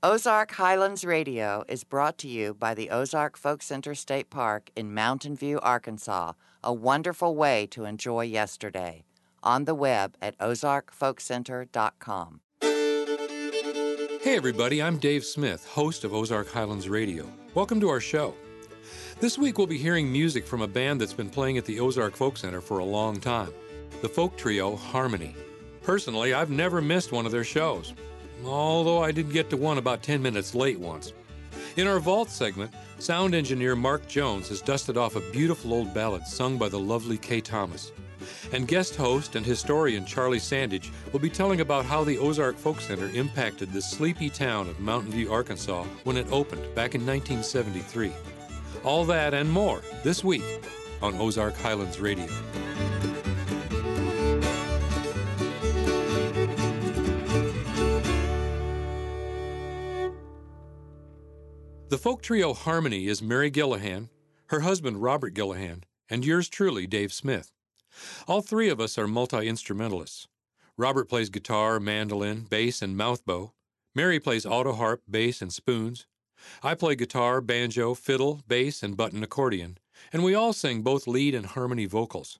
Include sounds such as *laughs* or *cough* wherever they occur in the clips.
Ozark Highlands Radio is brought to you by the Ozark Folk Center State Park in Mountain View, Arkansas, a wonderful way to enjoy yesterday. On the web at ozarkfolkcenter.com. Hey, everybody, I'm Dave Smith, host of Ozark Highlands Radio. Welcome to our show. This week we'll be hearing music from a band that's been playing at the Ozark Folk Center for a long time the folk trio Harmony. Personally, I've never missed one of their shows although I did get to one about 10 minutes late once. In our Vault segment, sound engineer Mark Jones has dusted off a beautiful old ballad sung by the lovely Kay Thomas. And guest host and historian Charlie Sandage will be telling about how the Ozark Folk Center impacted the sleepy town of Mountain View, Arkansas when it opened back in 1973. All that and more this week on Ozark Highlands Radio. The folk trio Harmony is Mary Gillihan, her husband Robert Gillihan, and yours truly, Dave Smith. All three of us are multi instrumentalists. Robert plays guitar, mandolin, bass, and mouthbow. Mary plays auto harp, bass, and spoons. I play guitar, banjo, fiddle, bass, and button accordion, and we all sing both lead and harmony vocals.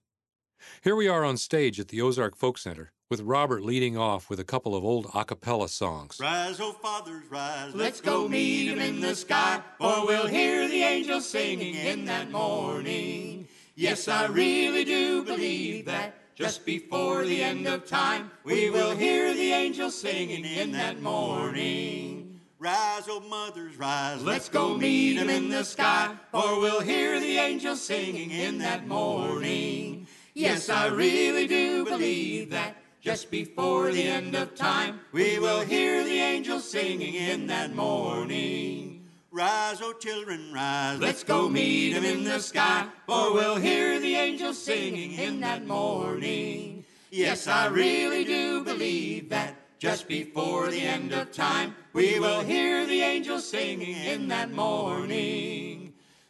Here we are on stage at the Ozark Folk Center, with Robert leading off with a couple of old a cappella songs. Rise, oh fathers, rise. Let's go meet him in the sky, or we'll hear the angels singing in that morning. Yes, I really do believe that just before the end of time, we will hear the angels singing in that morning. Rise, oh mothers, rise. Let's go meet him in the sky, or we'll hear the angels singing in that morning. Yes, I really do believe that just before the end of time, we will hear the angels singing in that morning. Rise, O children, rise. Let's go meet him in the sky, for we'll hear the angels singing in that morning. Yes, I really do believe that just before the end of time, we will hear the angels singing in that morning.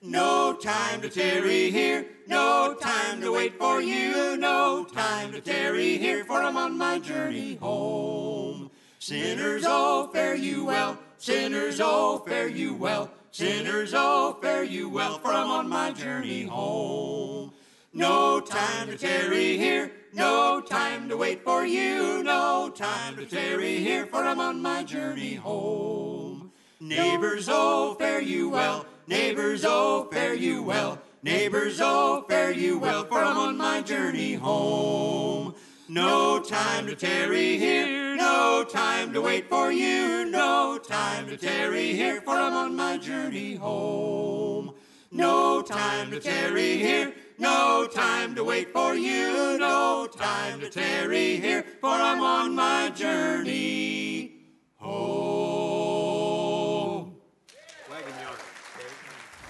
No time to tarry here, no time to wait for you, no time to tarry here, for I'm on my journey home. Sinners, oh, fare you well, sinners, oh, fare you well, sinners, oh, fare you well, for I'm on my journey home. No time to tarry here, no time to wait for you, no time to tarry here, for I'm on my journey home. Neighbors, oh, fare you well, Neighbors, oh, fare you well. Neighbors, oh, fare you well, for I'm on my journey home. No time to tarry here, no time to wait for you, no time to tarry here, for I'm on my journey home. No time to tarry here, no time to wait for you, no time to tarry here, for I'm on my journey home.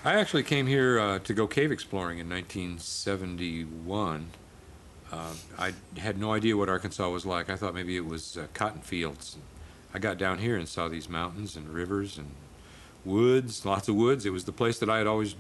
I actually came here uh, to go cave exploring in 1971. Uh, I had no idea what Arkansas was like. I thought maybe it was uh, cotton fields. I got down here and saw these mountains and rivers and woods, lots of woods. It was the place that I had always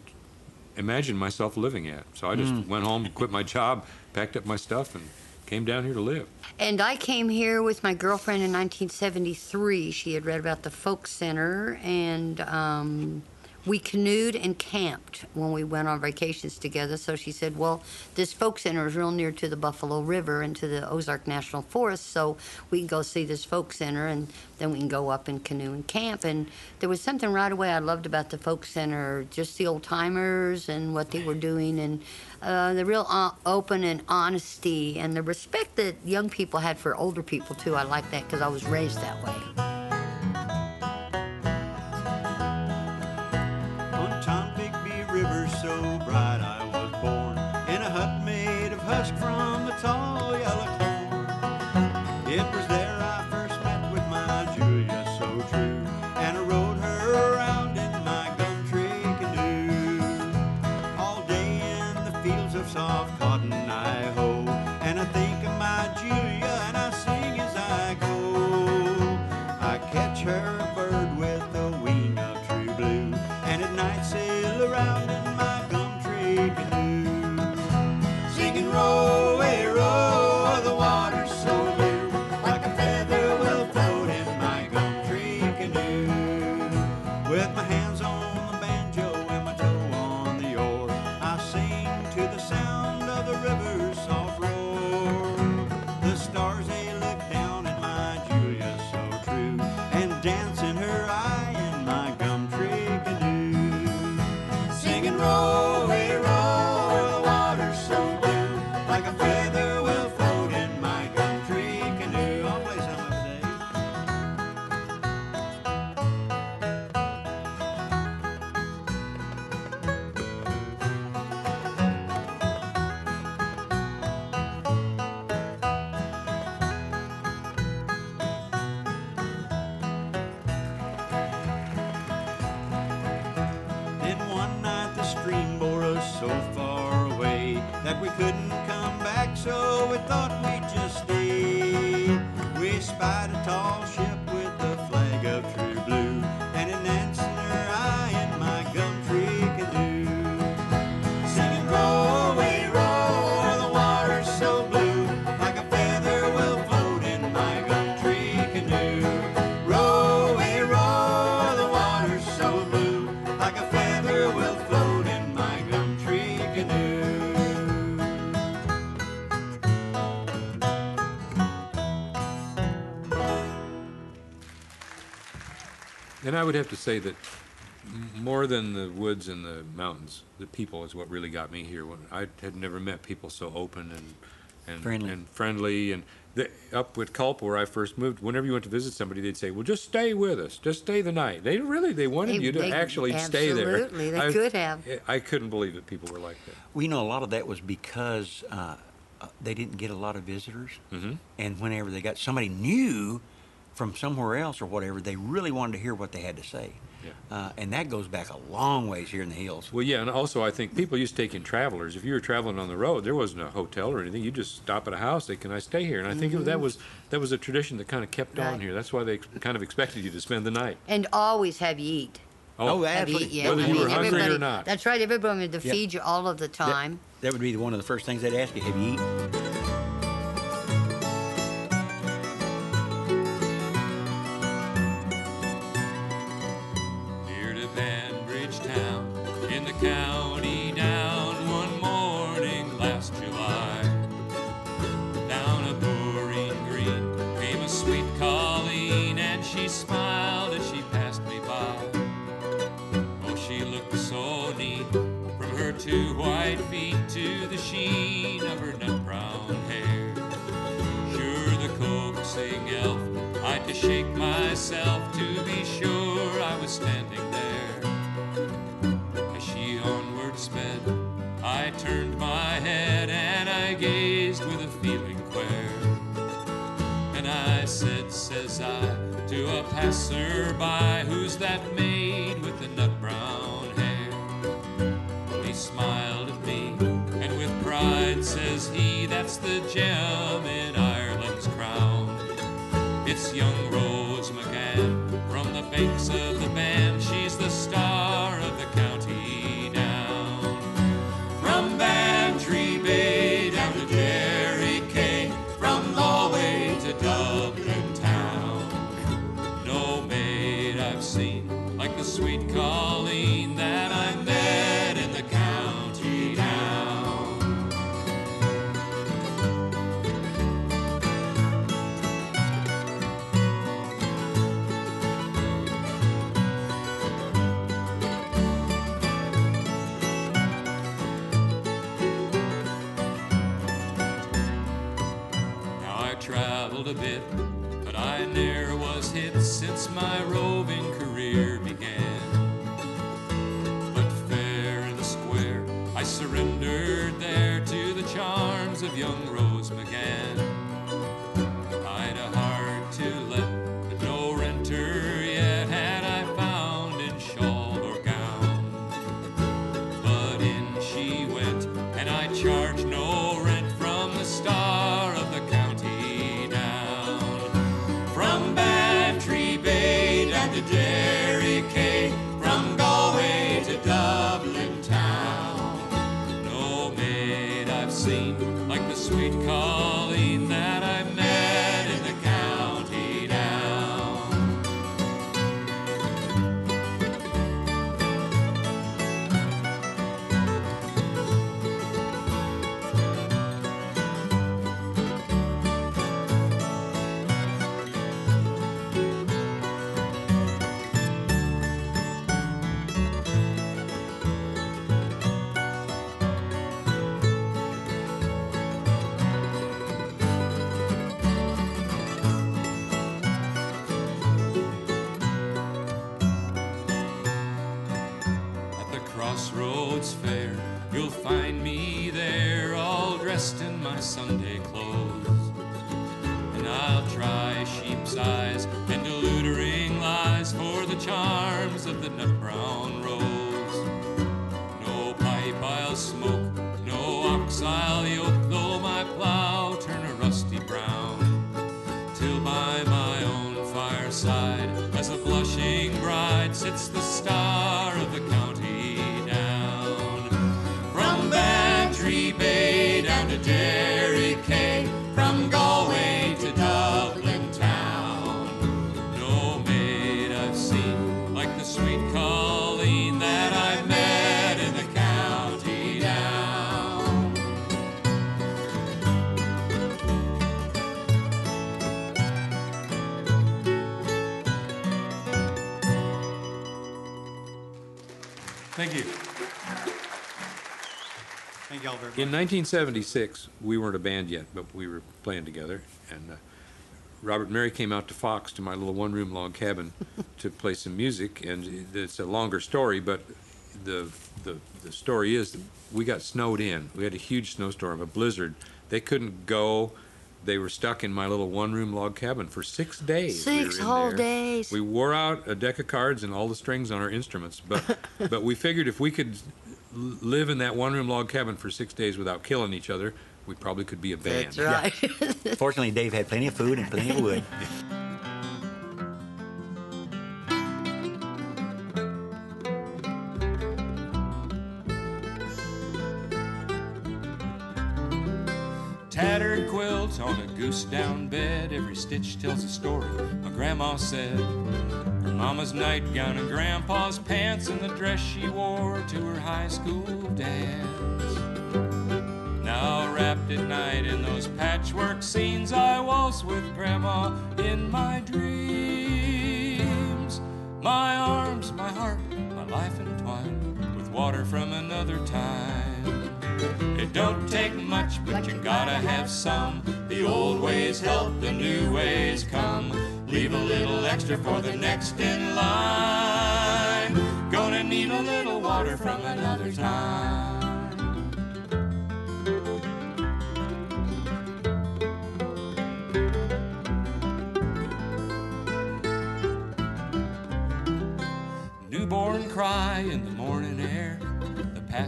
imagined myself living at. So I just mm. went home, quit my job, packed up my stuff, and came down here to live. And I came here with my girlfriend in 1973. She had read about the folk center and. Um, we canoed and camped when we went on vacations together. So she said, Well, this folk center is real near to the Buffalo River and to the Ozark National Forest, so we can go see this folk center and then we can go up and canoe and camp. And there was something right away I loved about the folk center just the old timers and what they were doing and uh, the real uh, open and honesty and the respect that young people had for older people, too. I like that because I was raised that way. so bright I was born in a hut made of husk from I would have to say that m- more than the woods and the mountains, the people is what really got me here. When I had never met people so open and and Friendly. and friendly. And the, up with Culp, where I first moved, whenever you went to visit somebody, they'd say, "Well, just stay with us. Just stay the night." They really they wanted They- you to they- actually stay there. absolutely, they I- could have. I couldn't believe that people were like that. We know a lot of that was because uh, uh, they didn't get a lot of visitors, Mhm. and whenever they got somebody new from somewhere else or whatever, they really wanted to hear what they had to say. Yeah. Uh, and that goes back a long ways here in the hills. Well, yeah, and also I think people used to take in travelers. If you were traveling on the road, there wasn't a hotel or anything. You just stop at a house. Say, "Can I stay here?" And I think it- that was that was a tradition that kind of kept on here. That's why they kind of expected you to spend the night. And always have you eat. Oh, Have you absolutely. eat, yeah. Whether I you mean, were hungry or not. That's right. Everybody wanted to Yep. feed you all of the time. That would be one of the first things they'd ask you. Have you eaten? Coaxing elf, I'd to shake myself to be sure I was standing there. As she onward sped, I turned my head and I gazed with a feeling queer. And I said, says I, to a passerby, who's that maid with the nut brown hair? He smiled at me, and with pride says he, That's the gem my roving career began. But fair and square, I surrendered there to the charms of young y'all very much. In 1976, we weren't a band yet, but we were playing together, and uh, Robert and Mary came out to Fox to my little one-room log cabin *laughs* to play some music, and it's a longer story, but the the the story is we got snowed in. We had a huge snowstorm, a blizzard. They couldn't go. They were stuck in my little one-room log cabin for six days. we Six were in whole there. days. We wore out a deck of cards and all the strings on our instruments, but *laughs* but we figured if we could l- live in that one-room log cabin for six days without killing each other, we probably could be a band. That's right. *laughs* Fortunately, Dave had plenty of food and plenty of wood. *laughs* Tattered quilt on a goose down bed, every stitch tells a story. My grandma said her mama's nightgown and grandpa's pants and the dress she wore to her high school dance. Now wrapped at night in those patchwork scenes, I waltz with grandma in my dreams. My arms, my heart, my life entwined with water from another time. It don't take much, but you gotta have some. The old ways help, the new ways come. A little extra for the next in line. Gonna need a little water from another time.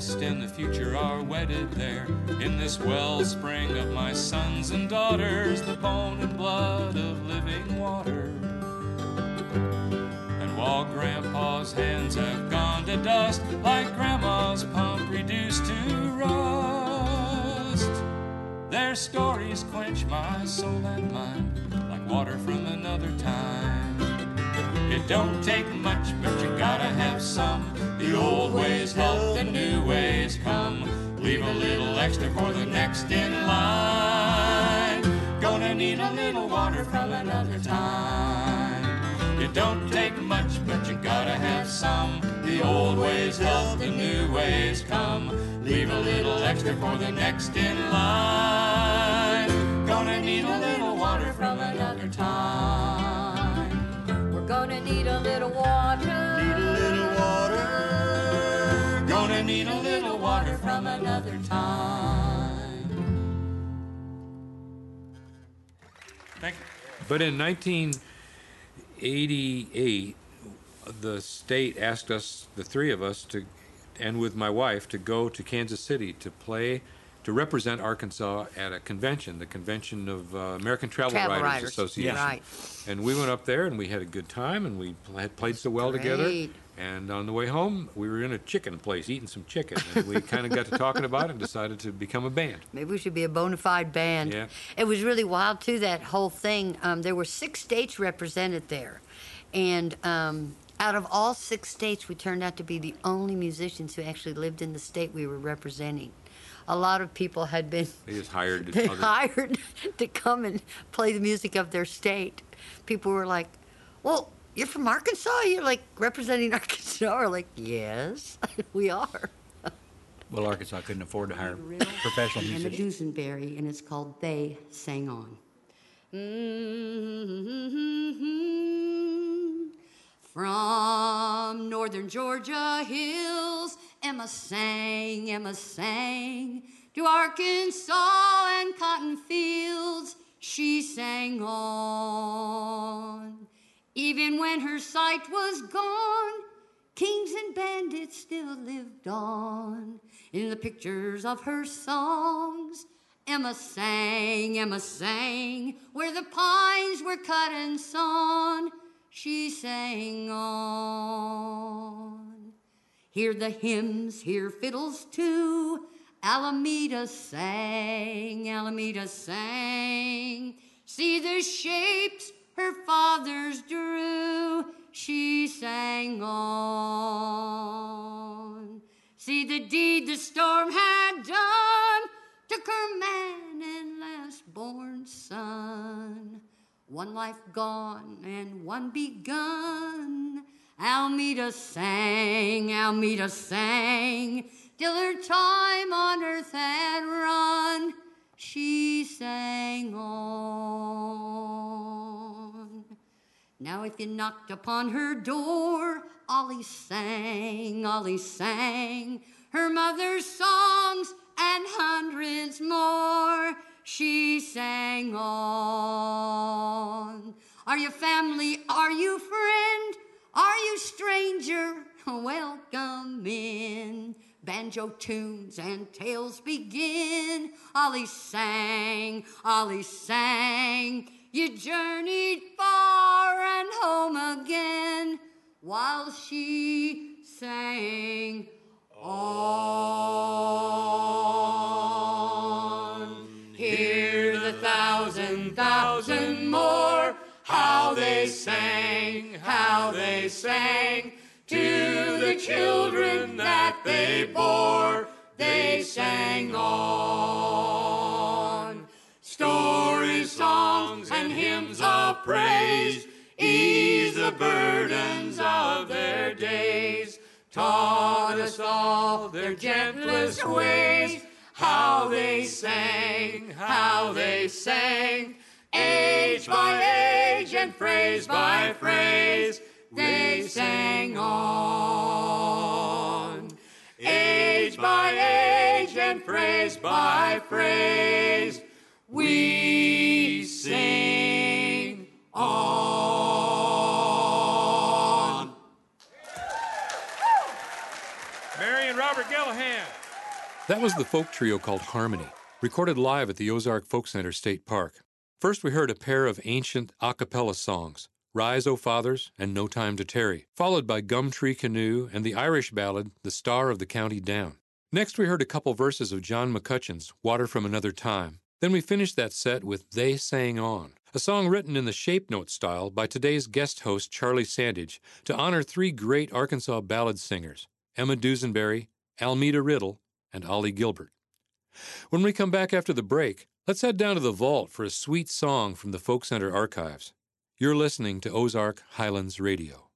Past and the future are wedded there. In this wellspring of my sons and daughters, the bone and blood of living water. And while Grandpa's hands have gone to dust, like Grandma's pump reduced to rust, their stories quench my soul and mind like water from another time. It don't take much, but you gotta have some. The old ways help, the new ways come. Leave a little extra for the next in line. Gonna need a little water from another time. It don't take much, but you gotta have some. The old ways help, the new ways come. Leave a little extra for the next in line. Gonna need a little water from another time. We're gonna need a little water. Need a little water. Gonna need a little water from another time. Thank you. But in 1988, the state asked us, the three of us, to, and with my wife, to go to Kansas City to play, to represent Arkansas at a convention, the convention of uh, American Travel, Travel Writers, Writers, Association. right. And we went up there and we had a good time and we pl- had played so well together. Great. And on the way home, we were in a chicken place eating some chicken, and we *laughs* kind of got to talking about it and decided to become a band. Maybe we should be a bona fide band. Yeah. It was really wild too. That whole thing. Um, there were six states represented there, and um, out of all six states, we turned out to be the only musicians who actually lived in the state we were representing. A lot of people had been *laughs* They just hired *laughs* they other hired *laughs* to come and play the music of their state. People were like, "Well, you're from Arkansas. You're like representing Arkansas." We're like, "Yes, we are." Well, Arkansas couldn't afford to hire professional and the musicians. Dusenberry, and it's called They Sang On. Mm-hmm. From northern Georgia hills Emma sang, Emma sang to Arkansas and cotton fields. She sang on. Even when her sight was gone, kings and bandits still lived on. In the pictures of her songs, Emma sang, Emma sang, where the pines were cut and sawn, she sang on. Hear the hymns, hear fiddles too. Almeda sang, Almeda sang. See the shapes her fathers drew, she sang on. See the deed the storm had done, took her man and last born son. One life gone and one begun. Almeda sang, Almeda sang, till her time on earth had run. She sang on. Now, if you knocked upon her door, Ollie sang, Ollie sang her mother's songs and hundreds more. She sang on. Are you family? Are you friend? Are you stranger? *laughs* Welcome in. Banjo tunes and tales begin. Ollie sang, Ollie sang. You journeyed far and home again while she sang on. Hear the thousand, thousand more, how they sang, how they sang to the children that they bore. They sang on. Stories, songs, and hymns of praise ease the burdens of their days. Taught us all their gentlest ways, how they sang, how they sang, age by age and phrase by phrase, they sang on. Age by age and phrase by phrase, we sing on. Mary and Robert Gillihan. That was the folk trio called Harmony, recorded live at the Ozark Folk Center State Park. First, we heard a pair of ancient a cappella songs, Rise, O Fathers and No Time to Tarry, followed by Gumtree Canoe and the Irish ballad The Star of the County Down. Next, we heard a couple verses of John McCutcheon's Water from Another Time. Then we finished that set with They Sang On, a song written in the shape note style by today's guest host Charlie Sandage to honor three great Arkansas ballad singers, Emma Dusenberry, Almeda Riddle, and Ollie Gilbert. When we come back after the break, let's head down to the vault for a sweet song from the Folk Center archives. You're listening to Ozark Highlands Radio.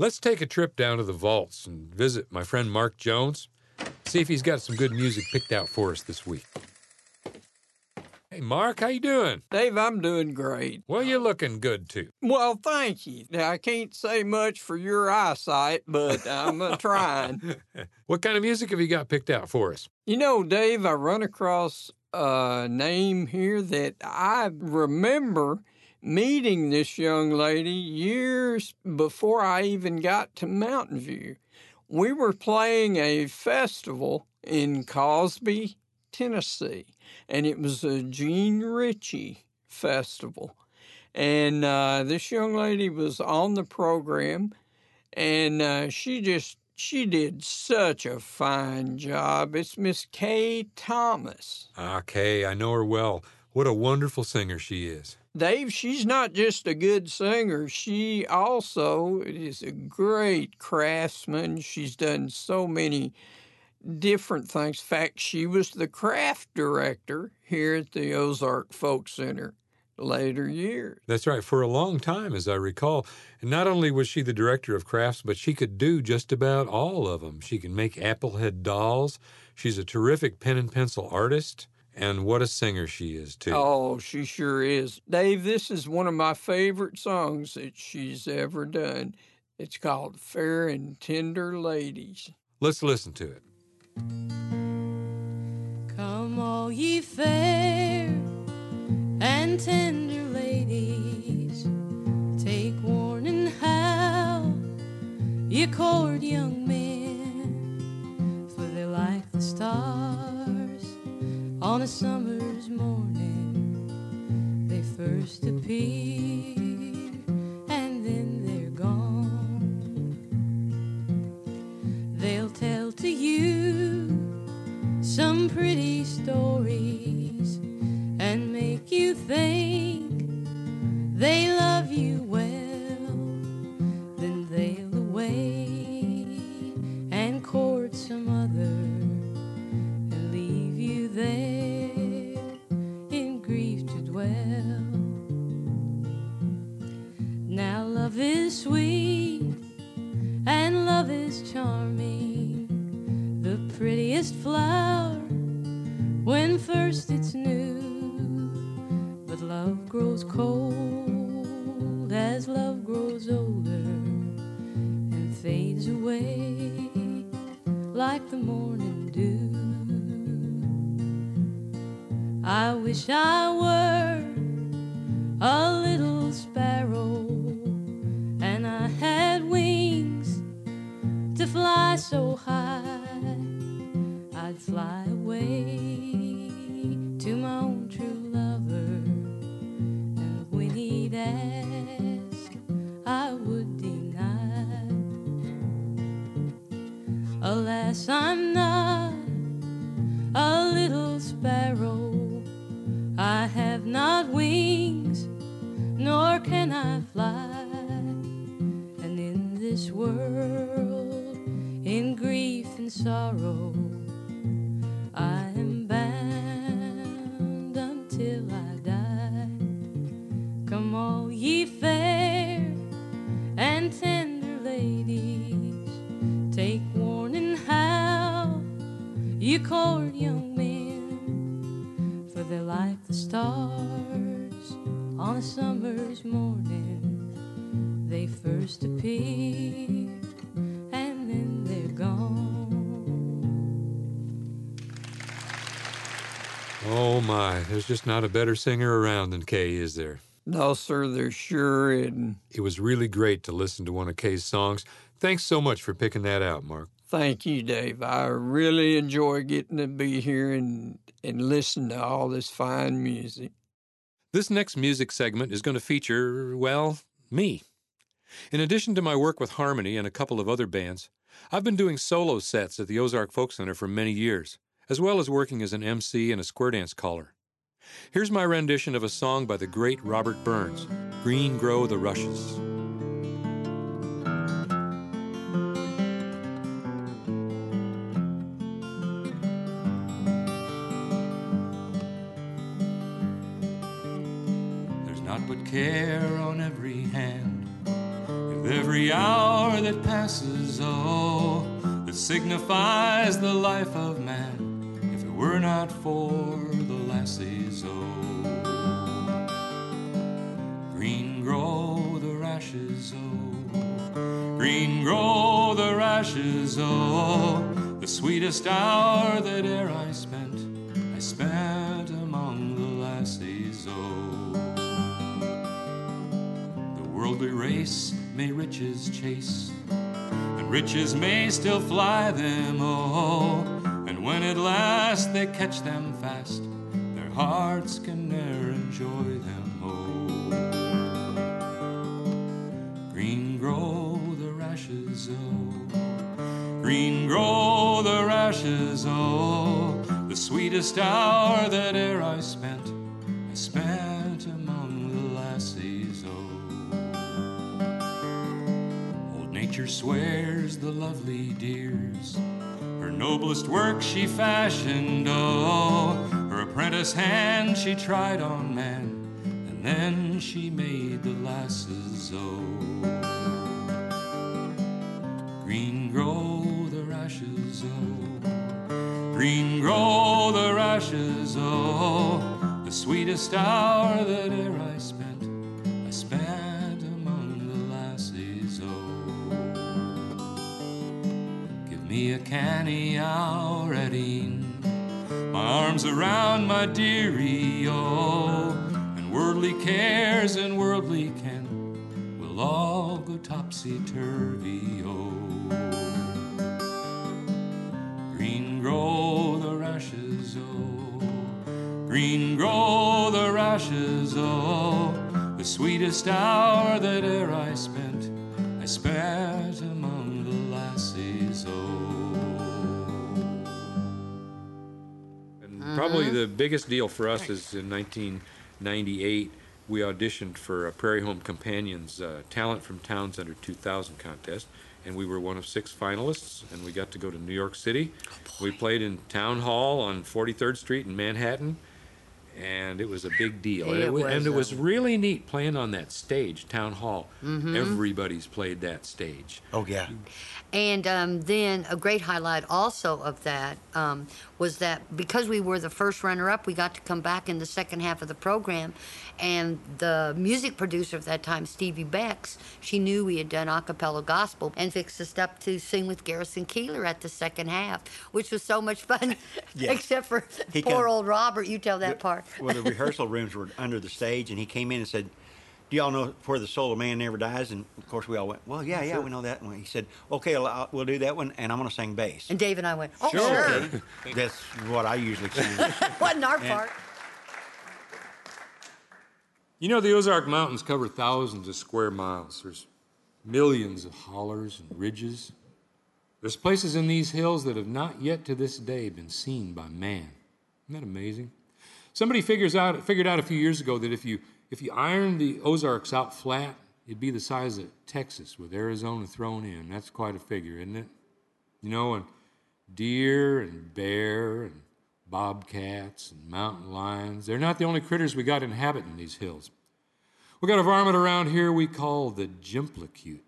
Let's take a trip down to the vaults and visit my friend Mark Jones. See if he's got some good music picked out for us this week. Hey, Mark, how you doing? Dave, I'm doing great. Well, you're looking good too. Well, thank you. Now, I can't say much for your eyesight, but I'm uh, *laughs* trying. what kind of music have you got picked out for us? You know, Dave, I run across a name here that I remember meeting this young lady years before I even got to Mountain View. we were playing a festival in Cosby, Tennessee, and it was a Jean Ritchie festival. And uh, this young lady was on the program, and uh, she just she did such a fine job. It's Miss Kay Thomas. Ah, Kay, I know her well. What a wonderful singer she is. Dave, she's not just a good singer, she also is a great craftsman. She's done so many different things. In fact, she was the craft director here at the Ozark Folk Center later years. That's right, for a long time, as I recall. And not only was she the director of crafts, but she could do just about all of them. She can make applehead dolls. She's a terrific pen and pencil artist. And what a singer she is, too. Oh, she sure is. Dave, this is one of my favorite songs that she's ever done. It's called Fair and Tender Ladies. Let's listen to it. Come, all ye fair and tender ladies, take warning how you court young men, for they're like the stars on a summer's morning. They first appear and then they're gone. They'll tell to you some pretty stories They first appear and then they're gone. Oh, my. There's just not a better singer around than Kay, is there? No, sir, there sure isn't. It was really great to listen to one of Kay's songs. Thanks so much for picking that out, Mark. Thank you, Dave. I really enjoy getting to be here and, and listen to all this fine music. This next music segment is going to feature, well, me. In addition to my work with Harmony and a couple of other bands, I've been doing solo sets at the Ozark Folk Center for many years, as well as working as an MC and a square dance caller. Here's my rendition of a song by the great Robert Burns Green Grow the Rushes. Every hour that passes, oh, that signifies the life of man, if it were not for the lassies, oh, green grow the rashes, oh, green grow the rashes, oh, the sweetest hour that e'er I spent, I spent among the lassies, oh. The worldly race may riches chase, and Riches may still fly them, oh, and when at last they catch them fast, their hearts can ne'er enjoy them, oh. Green grow the rashes, oh, green grow the rashes, oh, the sweetest hour that e'er I spent, I spent among the lassies, oh. Nature swears the lovely dears, her noblest work she fashioned, oh, her apprentice hand she tried on man, and then she made the lasses, oh. Green grow the rashes, oh. Green grow the rashes, oh. The sweetest hour that e'er I spent, I spent a canny e'en, my arms around my dearie, oh. And worldly cares and worldly ken will all go topsy turvy, oh. Green grow the rushes, oh. Green grow the rushes, oh. The sweetest hour that e'er I spent, I spent among the lassies, oh. Probably the biggest deal for us is in 1998, we auditioned for a Prairie Home Companions uh, Talent from Town Center 2000 contest, and we were one of six finalists, and we got to go to New York City. we played in Town Hall on 43rd Street in Manhattan, and it was a big deal. and It it, wa- and was, it was um, really neat playing on that stage, Town Hall. Mhm. Everybody's played that stage. Oh, yeah. And um, then a great highlight also of that um, was that because we were the first runner up, we got to come back in the second half of the program. And the music producer at that time, Stevie Becks, she knew we had done a cappella gospel and fixed us up to sing with Garrison Keillor at the second half, which was so much fun, *laughs* except for He poor come- old Robert. You tell that The- part. well, the *laughs* rehearsal rooms were under the stage, and he came in and said, "Do y'all know where the soul of man never dies?" And of course, we all went, "Well, yeah, yeah, Sure. we know that." one." he said, "Okay, I'll- I'll- we'll do that one, and I'm going to sing bass." And Dave and I went, oh, sure. Okay. That's what I usually sing. *laughs* Wasn't our And- part. You know, the Ozark Mountains cover thousands of square miles. There's millions of hollers and ridges. There's places in these hills that have not yet to this day been seen by man. Isn't that amazing? Somebody figures out, figured out a few years ago that if you, if you iron the Ozarks out flat, it'd be the size of Texas with Arizona thrown in. That's quite a figure, isn't it? You know, and deer and bear and bobcats and mountain lions, they're not the only critters we got inhabiting these hills. We got a varmint around here we call the Jimplicute.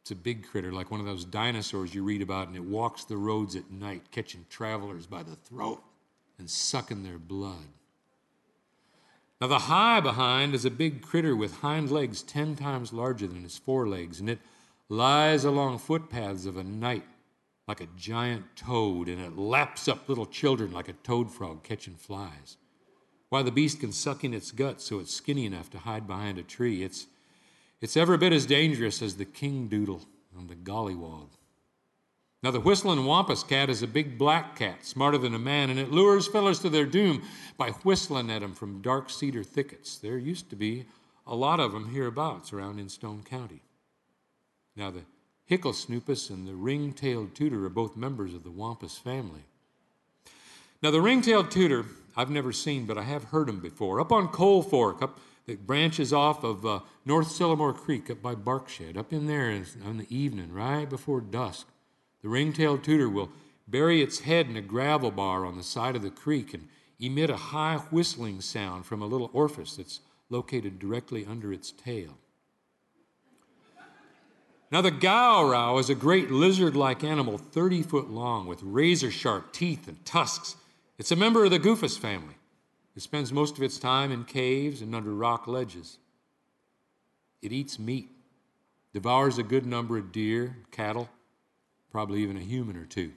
It's a big critter, like one of those dinosaurs you read about, and it walks the roads at night, catching travelers by the throat and sucking their blood. Now, the high behind is a big critter with hind legs ten times larger than its forelegs, and it lies along footpaths of a night like a giant toad, and it laps up little children like a toad frog catching flies. Why the beast can suck in its guts so it's skinny enough to hide behind a tree. It's, it's every bit as dangerous as the king doodle and the gollywog. Now, the whistling wampus cat is a big black cat, smarter than a man, and it lures fellows to their doom by whistling at 'em from dark cedar thickets. There used to be a lot of 'em hereabouts around in Stone County. Now, the Hickle Snoopus and the ring tailed tooter are both members of the Wampus family. Now, the ring tailed tooter I've never seen, but I have heard him before. Up on Coal Fork, up that branches off of uh, North Sylamore Creek, up by Barkshed, up in there in the evening, right before dusk, the ring tailed tooter will bury its head in a gravel bar on the side of the creek and emit a high whistling sound from a little orifice that's located directly under its tail. Now, the Gowrow is a great lizard like animal, 30 foot long, with razor sharp teeth and tusks. It's a member of the Goofus family. It spends most of its time in caves and under rock ledges. It eats meat, devours a good number of deer, cattle, probably even a human or two.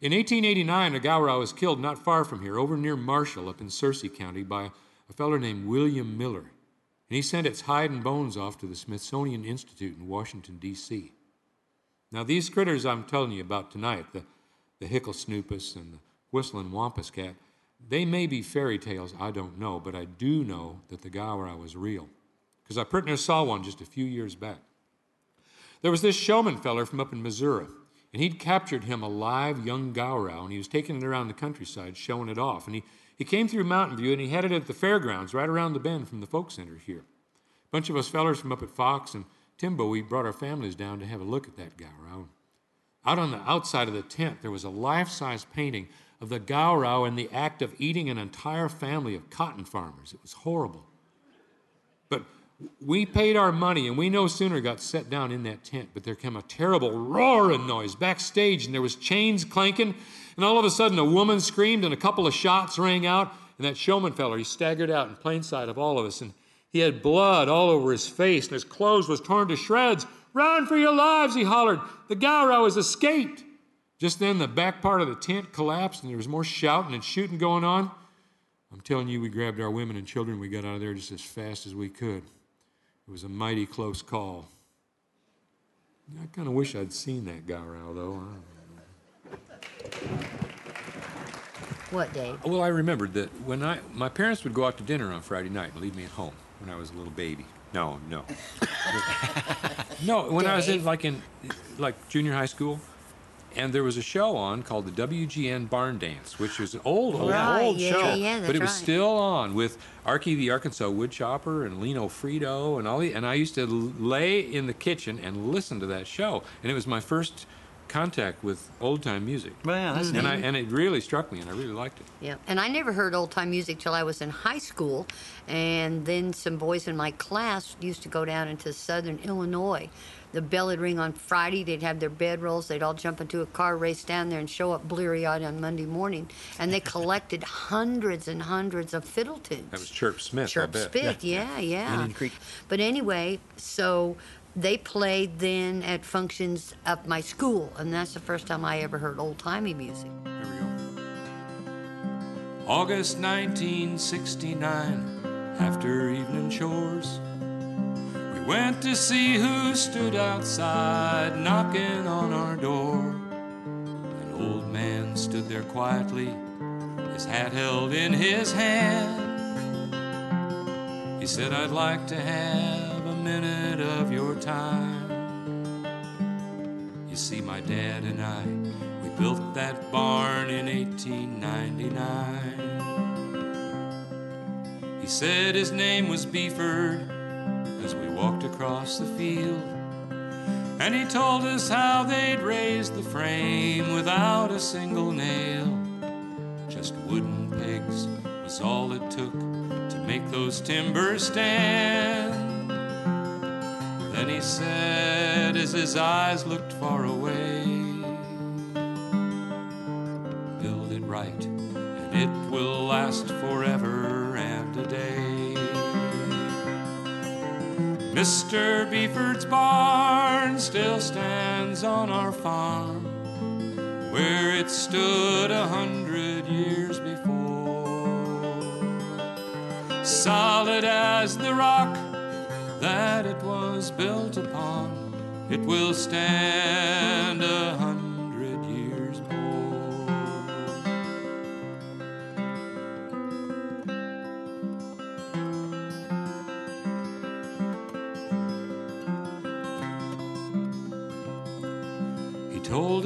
In 1889, a Gowrow was killed not far from here, over near Marshall, up in Searcy County, by a fellow named William Miller and he sent its hide and bones off to the Smithsonian Institute in Washington, D.C. Now, these critters I'm telling you about tonight, the, the Hickle Snoopus and the Whistling Wampus Cat, they may be fairy tales, I don't know, but I do know that the Gowrow was real. Because I pretty near saw one just a few years back. There was this showman feller from up in Missouri, and he'd captured him a live young Gowrow, and he was taking it around the countryside, showing it off. And he, he came through Mountain View, and he had it at the fairgrounds right around the bend from the folk center here. A bunch of us fellers from up at Fox and Timbo, we brought our families down to have a look at that Gowrow. Out on the outside of the tent, there was a life size painting of the Gowrow in the act of eating an entire family of cotton farmers. It was horrible. We paid our money, and we no sooner got set down in that tent, but there came a terrible roaring noise backstage, and there was chains clanking, and all of a sudden a woman screamed, and a couple of shots rang out, and that showman feller, he staggered out in plain sight of all of us, and he had blood all over his face, and his clothes was torn to shreds. Run for your lives, he hollered. The Gowrow has escaped. Just then, the back part of the tent collapsed, and there was more shouting and shooting going on. I'm telling you, we grabbed our women and children. We got out of there just as fast as we could. It was a mighty close call. I kind of wish I'd seen that Gowrow, though. What, Dave? Well, I remembered that when I my parents would go out to dinner on Friday night and leave me at home when I was a little baby. No, no, *laughs* no. When I was in like in like junior high school, and there was a show on called the WGN Barn Dance, which was an old, old, Right, old yeah, show, yeah, yeah, but it was right. still on with Arkie the Arkansas Woodchopper and Lino Frito and all the. And I used to lay in the kitchen and listen to that show, and it was my first contact with old time music. Well, that's and I and it really struck me, and I really liked it. Yeah, and I never heard old time music till I was in high school, and then some boys in my class used to go down into southern Illinois. The bell would ring on Friday. They'd have their bedrolls. They'd all jump into a car, race down there, and show up bleary-eyed on Monday morning. And they collected *laughs* hundreds and hundreds of fiddle tunes. That was Chirp Smith. I Chirp bet. Spit, yeah, yeah. Indian Creek. But anyway, so they played then at functions of my school, and that's the first time I ever heard old timey music. There we go. August 1969, after evening chores, went to see who stood outside knocking on our door. An old man stood there quietly, his hat held in his hand. He said, I'd like to have a minute of your time. You see, my dad and I, we built that barn in 1899. He said his name was Beeford walked across the field. And he told us how they'd raised the frame without a single nail. Just wooden pegs was all it took to make those timbers stand. Then he said, as his eyes looked far away, Build it right, and it will last forever and a day. Mr. Beeford's barn still stands on our farm, where it stood a hundred years before. Solid as the rock that it was built upon, it will stand a hundred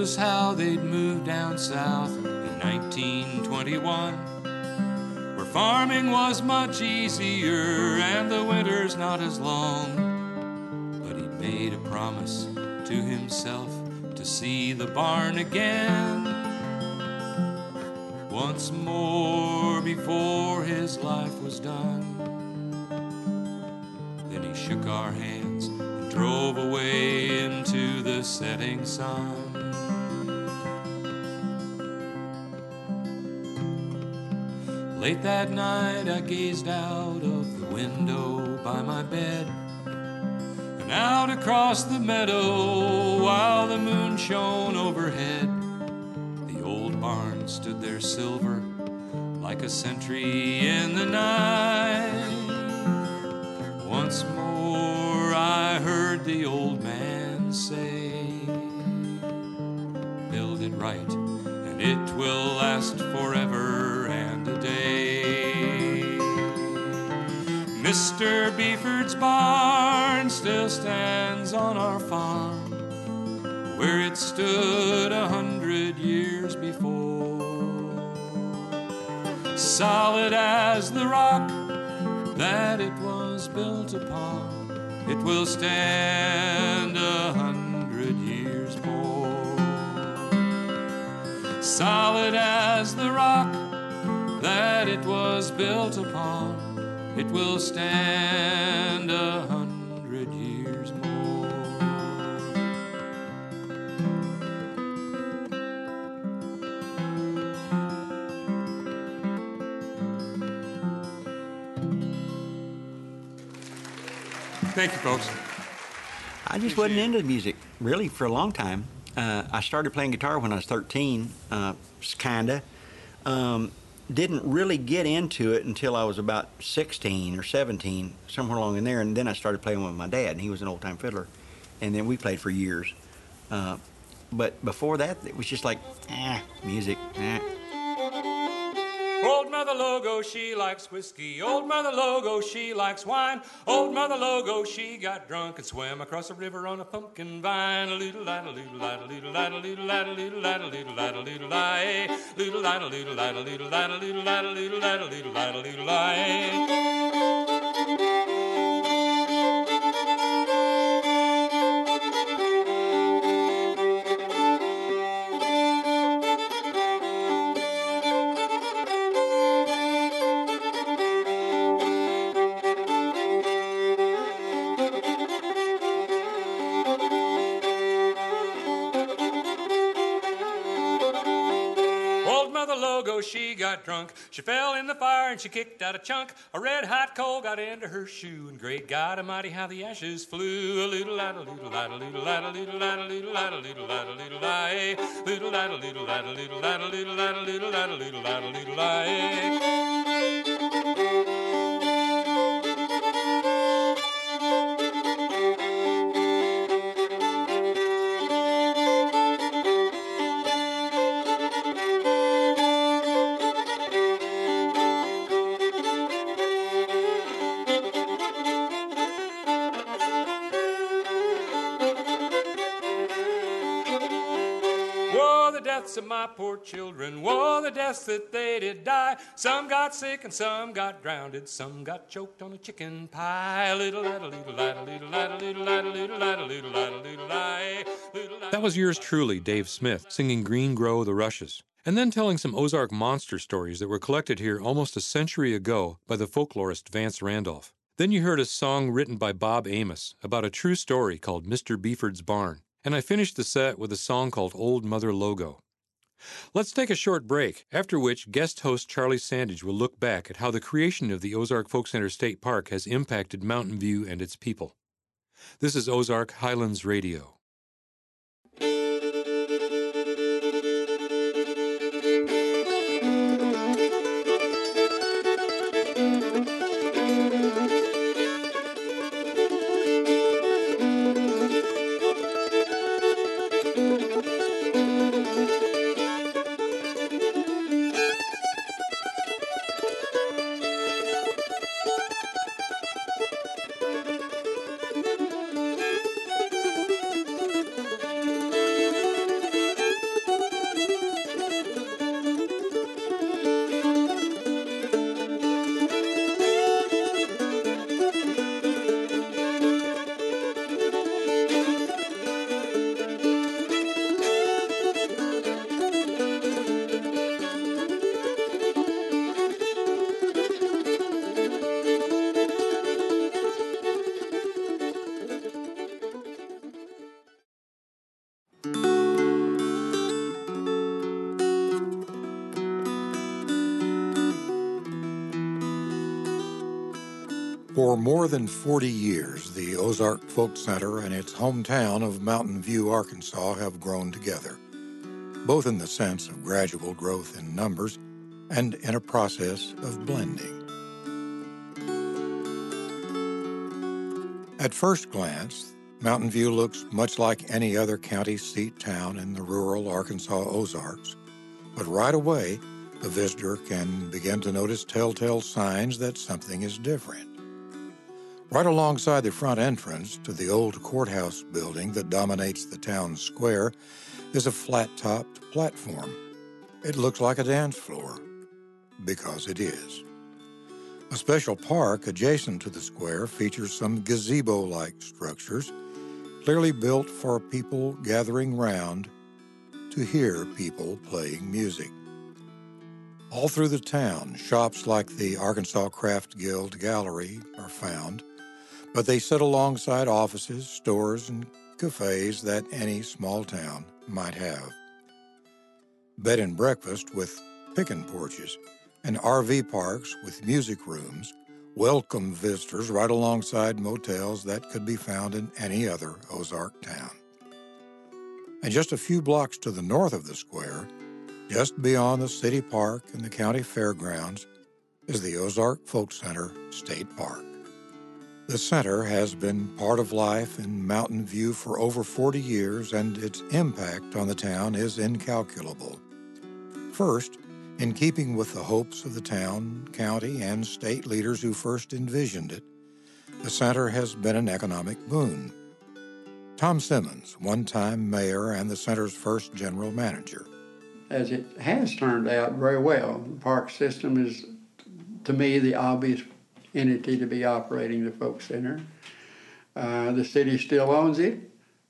us how they'd moved down south in 1921 where farming was much easier and the winters not as long. But he made a promise to himself to see the barn again once more before his life was done. Then he shook our hands and drove away into the setting sun. Late that night, I gazed out of the window by my bed and out across the meadow while the moon shone overhead. The old barn stood there silver like a sentry in the night. Once more, I heard the old man say, Build it right, and it will last forever Mr. Beeford's barn still stands on our farm, where it stood a hundred years before. Solid as the rock that it was built upon, it will stand a hundred years more. Solid as the rock that it was built upon, it will stand a hundred years more. Thank you, folks. I just wasn't into music really for a long time. Uh, I started playing guitar when I was 13, uh, kinda. Um, didn't really get into it until I was about 16 or 17, somewhere along in there. And then I started playing with my dad, and he was an old time fiddler. And then we played for years. Uh, but before that, it was just like, ah, music, ah. Old Mother Logo, she likes whiskey. Old Mother Logo, she likes wine. Old Mother Logo, she got drunk and swam across a river on a pumpkin vine. A little lad, a little lad, a little lad, a little lad, a little lad, a little lad, a little lie. Little got. She fell in the fire and she kicked out a chunk. A red hot coal got into her shoe, and great God Almighty, how the ashes flew. A little lad, a little lad, a little lad, a little lad, a little lad, a little lad, a little lad, little lad, a little lad, a little lad, a little lad, a little lad, a little lad, a little lad. My poor children, woe the deaths that they did die. Some got sick and some got drowned, some got choked on a chicken pie. That was yours truly, Dave Smith, singing Green Grow the Rushes, and then telling some Ozark monster stories that were collected here almost a century ago by the folklorist Vance Randolph. Then you heard a song written by Bob Amos about a true story called Mr. Beeford's Barn, and I finished the set with a song called Old Mother Logo. Let's take a short break, after which guest host Charlie Sandage will look back at how the creation of the Ozark Folk Center State Park has impacted Mountain View and its people. This is Ozark Highlands Radio. Than 40 years, the Ozark Folk Center and its hometown of Mountain View, Arkansas have grown together, both in the sense of gradual growth in numbers and in a process of blending. At first glance, Mountain View looks much like any other county seat town in the rural Arkansas Ozarks. But right away, the visitor can begin to notice telltale signs that something is different. Right alongside the front entrance to the old courthouse building that dominates the town square is a flat topped platform. It looks like a dance floor, because it is. A special park adjacent to the square features some gazebo like structures, clearly built for people gathering round to hear people playing music. All through the town, shops like the Arkansas Craft Guild Gallery are found, but they sit alongside offices, stores, and cafes that any small town might have. Bed and breakfast with pickin' porches and RV parks with music rooms welcome visitors right alongside motels that could be found in any other Ozark town. And just a few blocks to the north of the square, just beyond the city park and the county fairgrounds, is the Ozark Folk Center State Park. The center has been part of life in Mountain View for over 40 years, and its impact on the town is incalculable. First, in keeping with the hopes of the town, county, and state leaders who first envisioned it, the center has been an economic boon. Tom Simmons, one time mayor and the center's first general manager. As it has turned out very well, the park system is, to me, the obvious entity to be operating the Folk Center. Uh, the city still owns it,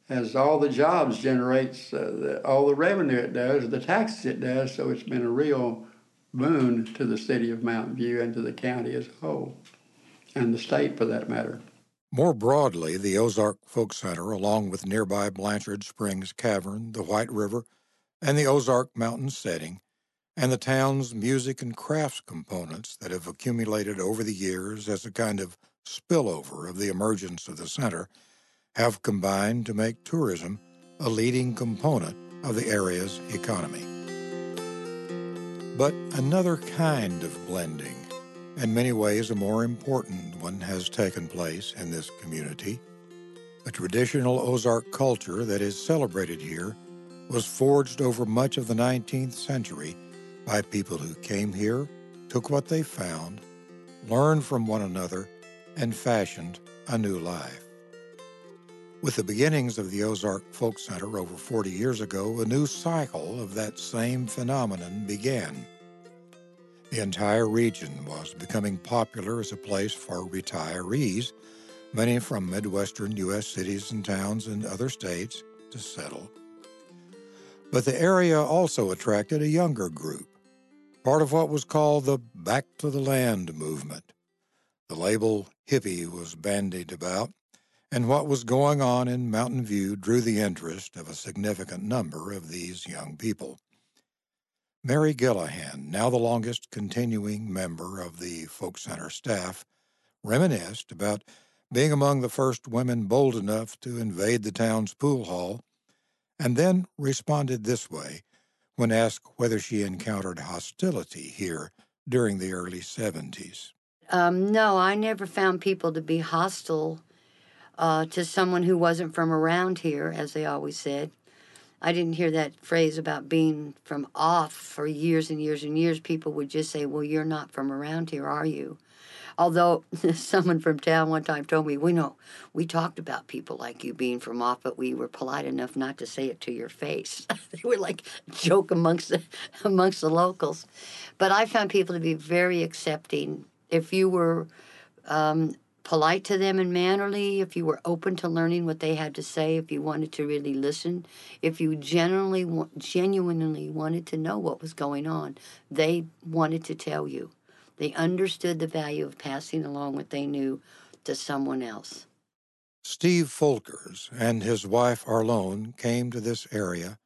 has all the jobs, generates uh, the, all the revenue it does, the taxes it does. So it's been a real boon to the city of Mountain View and to the county as a whole, and the state for that matter. More broadly, the Ozark Folk Center, along with nearby Blanchard Springs Cavern, the White River, and the Ozark Mountain setting, and the town's music and crafts components that have accumulated over the years as a kind of spillover of the emergence of the center, have combined to make tourism a leading component of the area's economy. But another kind of blending, in many ways a more important one, has taken place in this community. A traditional Ozark culture that is celebrated here was forged over much of the 19th century by people who came here, took what they found, learned from one another, and fashioned a new life. With the beginnings of the Ozark Folk Center over 40 years ago, a new cycle of that same phenomenon began. The entire region was becoming popular as a place for retirees, many from Midwestern U.S. cities and towns and other states, to settle. But the area also attracted a younger group, part of what was called the Back to the Land movement. The label hippie was bandied about, and what was going on in Mountain View drew the interest of a significant number of these young people. Mary Gillihan, now the longest continuing member of the Folk Center staff, reminisced about being among the first women bold enough to invade the town's pool hall, and then responded this way when asked whether she encountered hostility here during the early 70s. Um, no, I never found people to be hostile uh, to someone who wasn't from around here, as they always said. I didn't hear that phrase about being from off for years and years and years. People would just say, Well, you're not from around here, are you? Although *laughs* someone from town one time told me, we know we talked about people like you being from off, but we were polite enough not to say it to your face. *laughs* they were like joke amongst the, *laughs* amongst the locals. But I found people to be very accepting. If you were um, polite to them and mannerly, if you were open to learning what they had to say, if you wanted to really listen, if you genuinely genuinely wanted to know what was going on, they wanted to tell you. They understood the value of passing along what they knew to someone else. Steve Folkers and his wife Arlone came to this area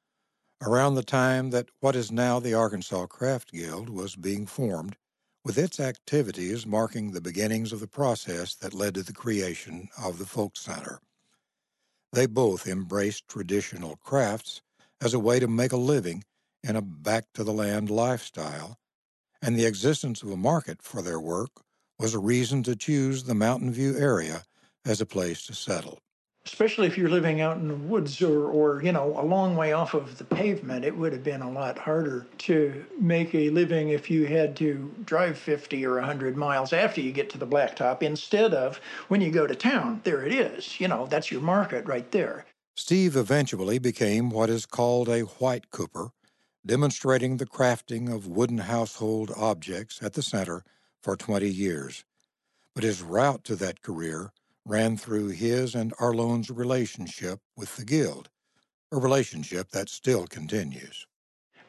around the time that what is now the Arkansas Craft Guild was being formed, with its activities marking the beginnings of the process that led to the creation of the Folk Center. They both embraced traditional crafts as a way to make a living in a back to the land lifestyle and the existence of a market for their work was a reason to choose the Mountain View area as a place to settle. especially if you're living out in the woods or, or you know a long way off of the pavement it would have been a lot harder to make a living if you had to drive 50 or 100 miles after you get to the blacktop instead of when you go to town there it is you know that's your market right there Steve eventually became what is called a white cooper, demonstrating the crafting of wooden household objects at the center for 20 years. But his route to that career ran through his and Arlone's relationship with the Guild, a relationship that still continues.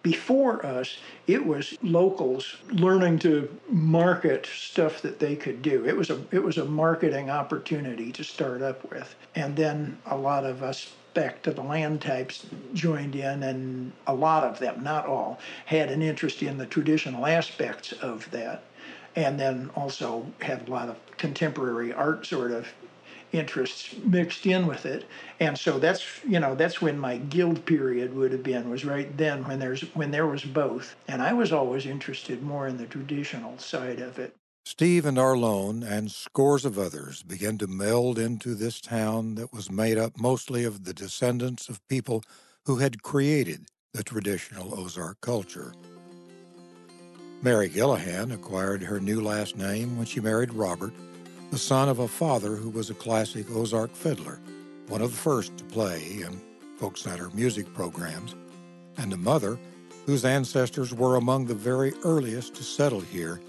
Before us, it was locals learning to market stuff that they could do. It was a it was a marketing opportunity to start up with. And then a lot of us back to the land types joined in and a lot of them, not all, had an interest in the traditional aspects of that and then also had a lot of contemporary art sort of interests mixed in with it. And so that's you know that's when my guild period would have been was right then when there's when there was both. And i was always interested more in the traditional side of it Steve and Arlone and scores of others began to meld into this town that was made up mostly of the descendants of people who had created the traditional Ozark culture. Mary Gillihan acquired her new last name when she married Robert, the son of a father who was a classic Ozark fiddler, one of the first to play in folk center music programs, and a mother whose ancestors were among the very earliest to settle here,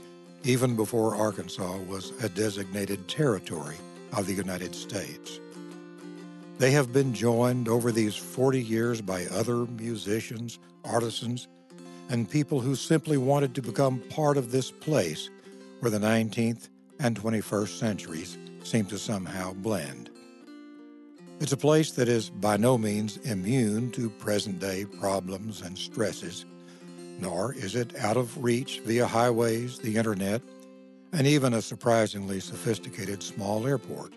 even before Arkansas was a designated territory of the United States. They have been joined over these 40 years by other musicians, artisans, and people who simply wanted to become part of this place where the 19th and 21st centuries seem to somehow blend. It's a place that is by no means immune to present day problems and stresses, nor is it out of reach via highways, the internet, and even a surprisingly sophisticated small airport,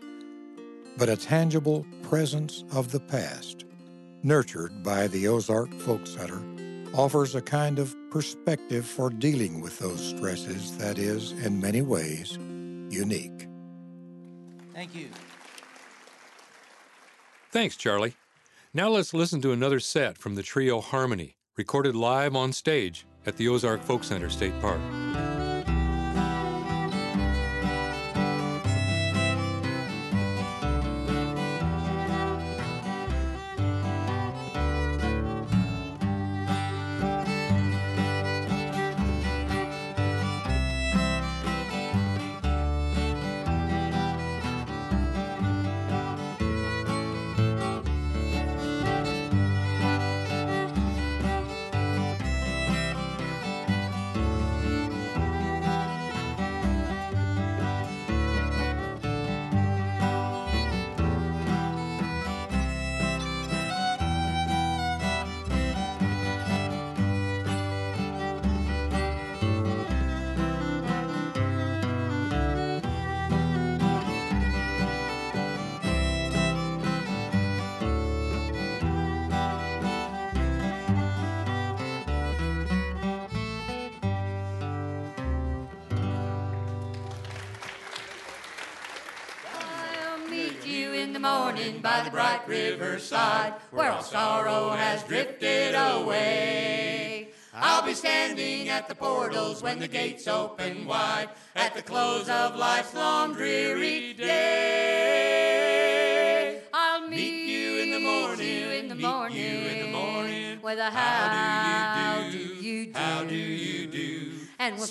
but a tangible presence of the past, nurtured by the Ozark Folk Center offers a kind of perspective for dealing with those stresses that is, in many ways, unique. Thank you. Thanks, Charlie. Now let's listen to another set from the trio Harmony, recorded live on stage at the Ozark Folk Center State Park.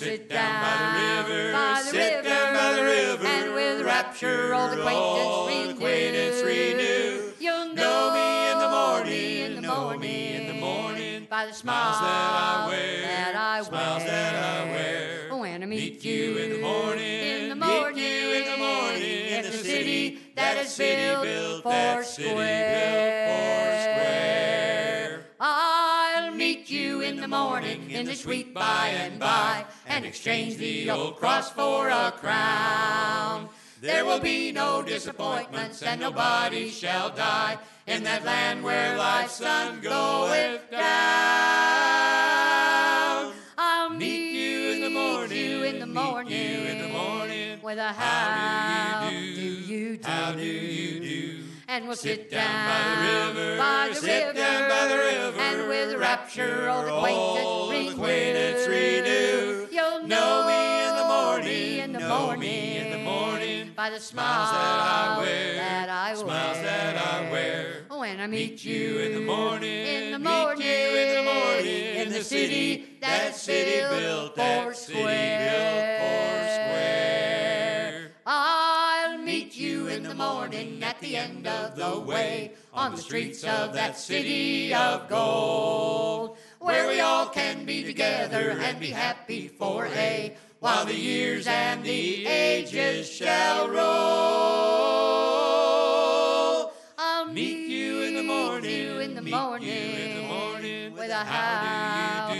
Sit, down, by the river, by the sit river, down by the river, and with rapture old acquaintance, acquaintance renew. You'll know me in the morning, in the morning, in the morning, by the smiles that I wear, that I smiles that I wear. When I meet you in the morning, in the morning, meet you in the morning, in the city that is built for square. The morning in the sweet by and by and exchange the old cross for a crown. There will be no disappointments and nobody shall die in that land where life's sun goeth down. I'll meet you in the morning, you in the morning, you in the morning with a how, do you do, how do you do, And we'll sit, Sit down by the river, by the sit river, down by the river, and with rapture old old acquaintance acquaintance renew. You'll Know me in the morning, me in the know morning, me in the morning. by the Smiles that I wear, that I smiles wear. that I wear. When oh, I Meet meet you in the morning, in the meet you in the morning, in the city, that city built, that city built end of the way on the streets of that city of gold, where we all can be together and be happy for a while the years and the ages shall roll. I'll Meet you in the morning, in the meet morning, you in the morning, with a how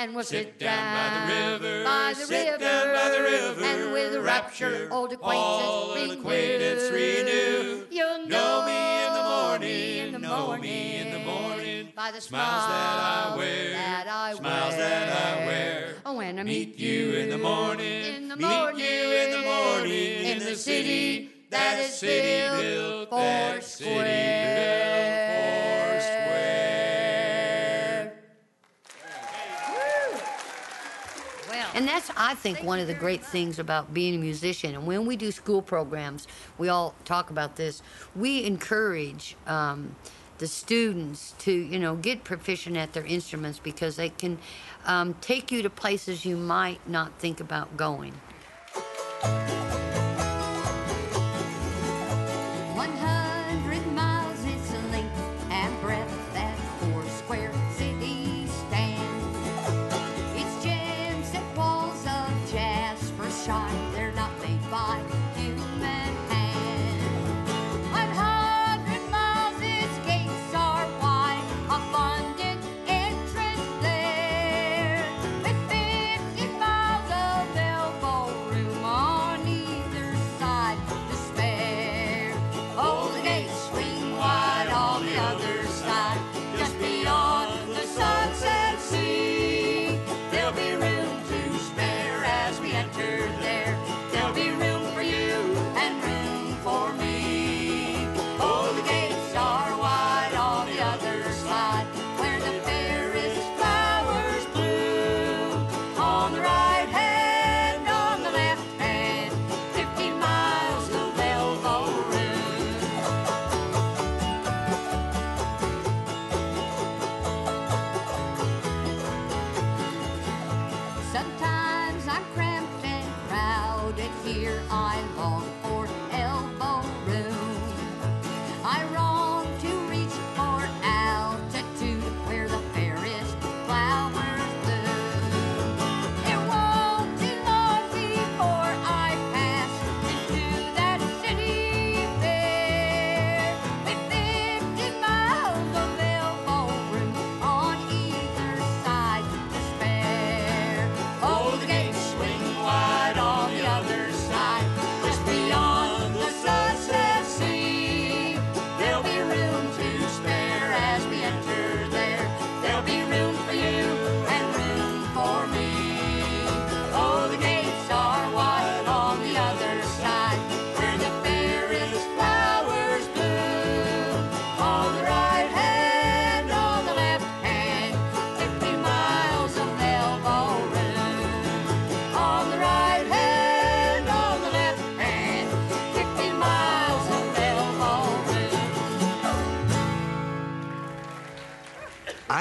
And we'll sit, Sit down by the river, by the sit river, down by the river, and with rapture, old acquaintance, acquaintance renew. You'll Know me in the morning, in the know morning, me in the morning. by the Smiles that I wear, that I smiles that I wear. Oh, when I Meet you in the morning, in the meet morning, you in the morning, in the city, that is city built, that's, I think, one of the great things about being a musician. And when we do school programs, we all talk about this. We encourage um, the students to, you know, get proficient at their instruments because they can um, take you to places you might not think about going.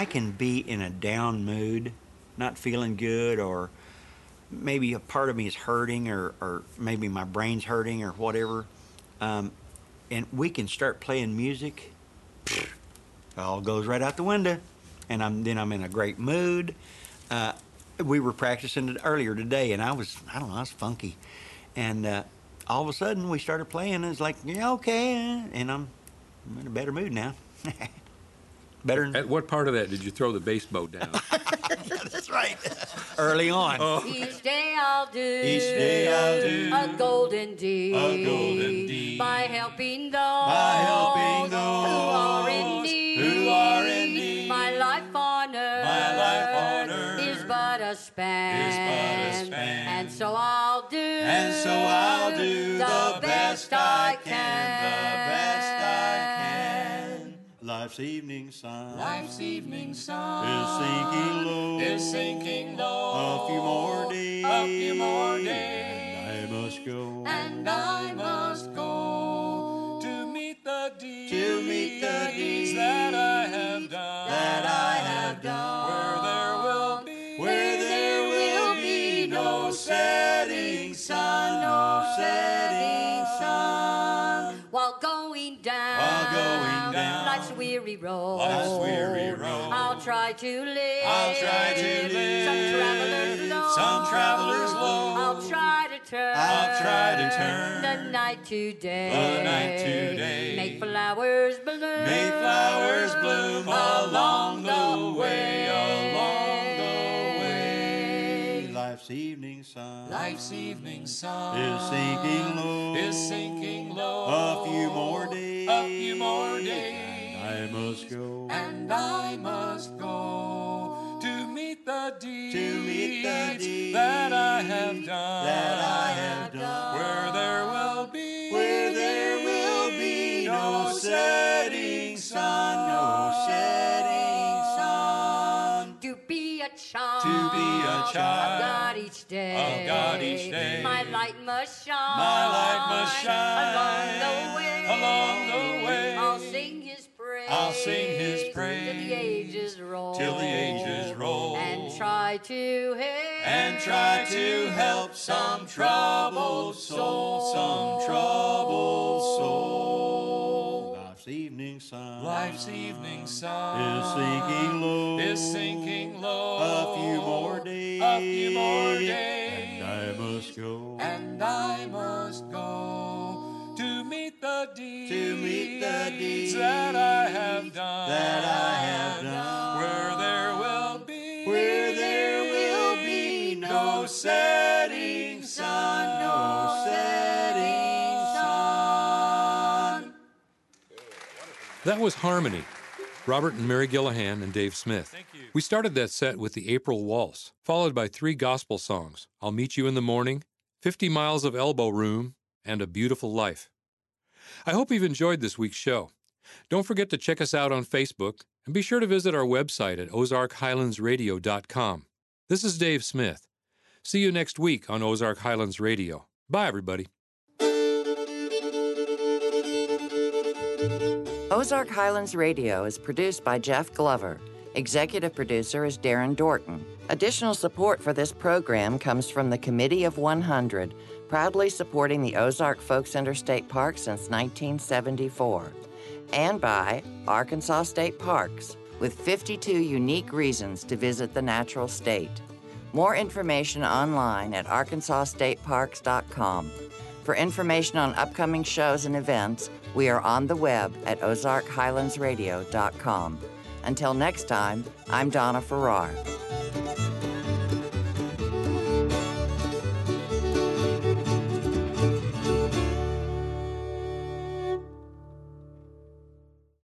Can be in a down mood, not feeling good, or maybe a part of me is hurting, or, or maybe my brain's hurting, or whatever. Um, and we can start playing music, it all goes right out the window, and I'm then I'm in a great mood. Uh, we were practicing it earlier today, and I was I don't know I was funky, and uh, all of a sudden we started playing, and it's like yeah okay, and I'm, I'm in a better mood now. *laughs* better. Than, At what part of that did you throw the bass bow down? *laughs* That's right. Early on. Oh. Each day I'll do, Each day I'll do a golden deed, a golden deed by helping those, by helping who are in need. who are in need. My life on earth, My life on earth is but a span, is but a span. and so I'll do, And so I'll do the best I can, the best I can. Life's evening sun. Life's evening sun. Is sinking low, is sinking low. A few more days, a few more days, and I must go, and I must go to meet the deeds, to meet the deeds that I have done, that I have done, where there will be, where there will be no setting sun, no setting weary road, life's weary road, I'll try to live. I'll try to live. Some travelers low, Some travelers low. I'll try to turn. I'll try to turn the night to day. the night to day. Make flowers bloom. Make flowers bloom along the way, along the way. Life's evening sun Life's evening sun is sinking low, is sinking low. A few more days, a few more days, I must go, and I must go to meet the deeds, to meet the deeds that I have done, that I have done, where there will be, where there will be no setting sun, no setting sun. To be a child. To be a child of God each day. of God each day. My light must shine. My light must shine along the way. along the way. I'll sing His praise. I'll sing His till praise the ages roll. till the ages roll. And try to help. and try to help some troubled soul, some troubled soul. Life's evening sun Life's evening sun is sinking low, is sinking low. a few more days, a few more days, and I must go, and I must go to meet the deeds, to meet the deeds that I That was Harmony. Robert and Mary Gillihan and Dave Smith. We started that set with the April Waltz, followed by three gospel songs I'll Meet You in the Morning, 50 Miles of Elbow Room, and A Beautiful Life. I hope you've enjoyed this week's show. Don't forget to check us out on Facebook and be sure to visit our website at ozarkhighlandsradio.com. This is Dave Smith. See you next week on Ozark Highlands Radio. Bye, everybody. Ozark Highlands Radio is produced by Jeff Glover. Executive producer is Darren Dorton. Additional support for this program comes from the Committee of 100, proudly supporting the Ozark Folk Center State Park since 1974, and by Arkansas State Parks, with 52 unique reasons to visit the natural state. More information online at arkansasstateparks.com. For information on upcoming shows and events, we are on the web at ozarkhighlandsradio.com. Until next time, I'm Donna Farrar.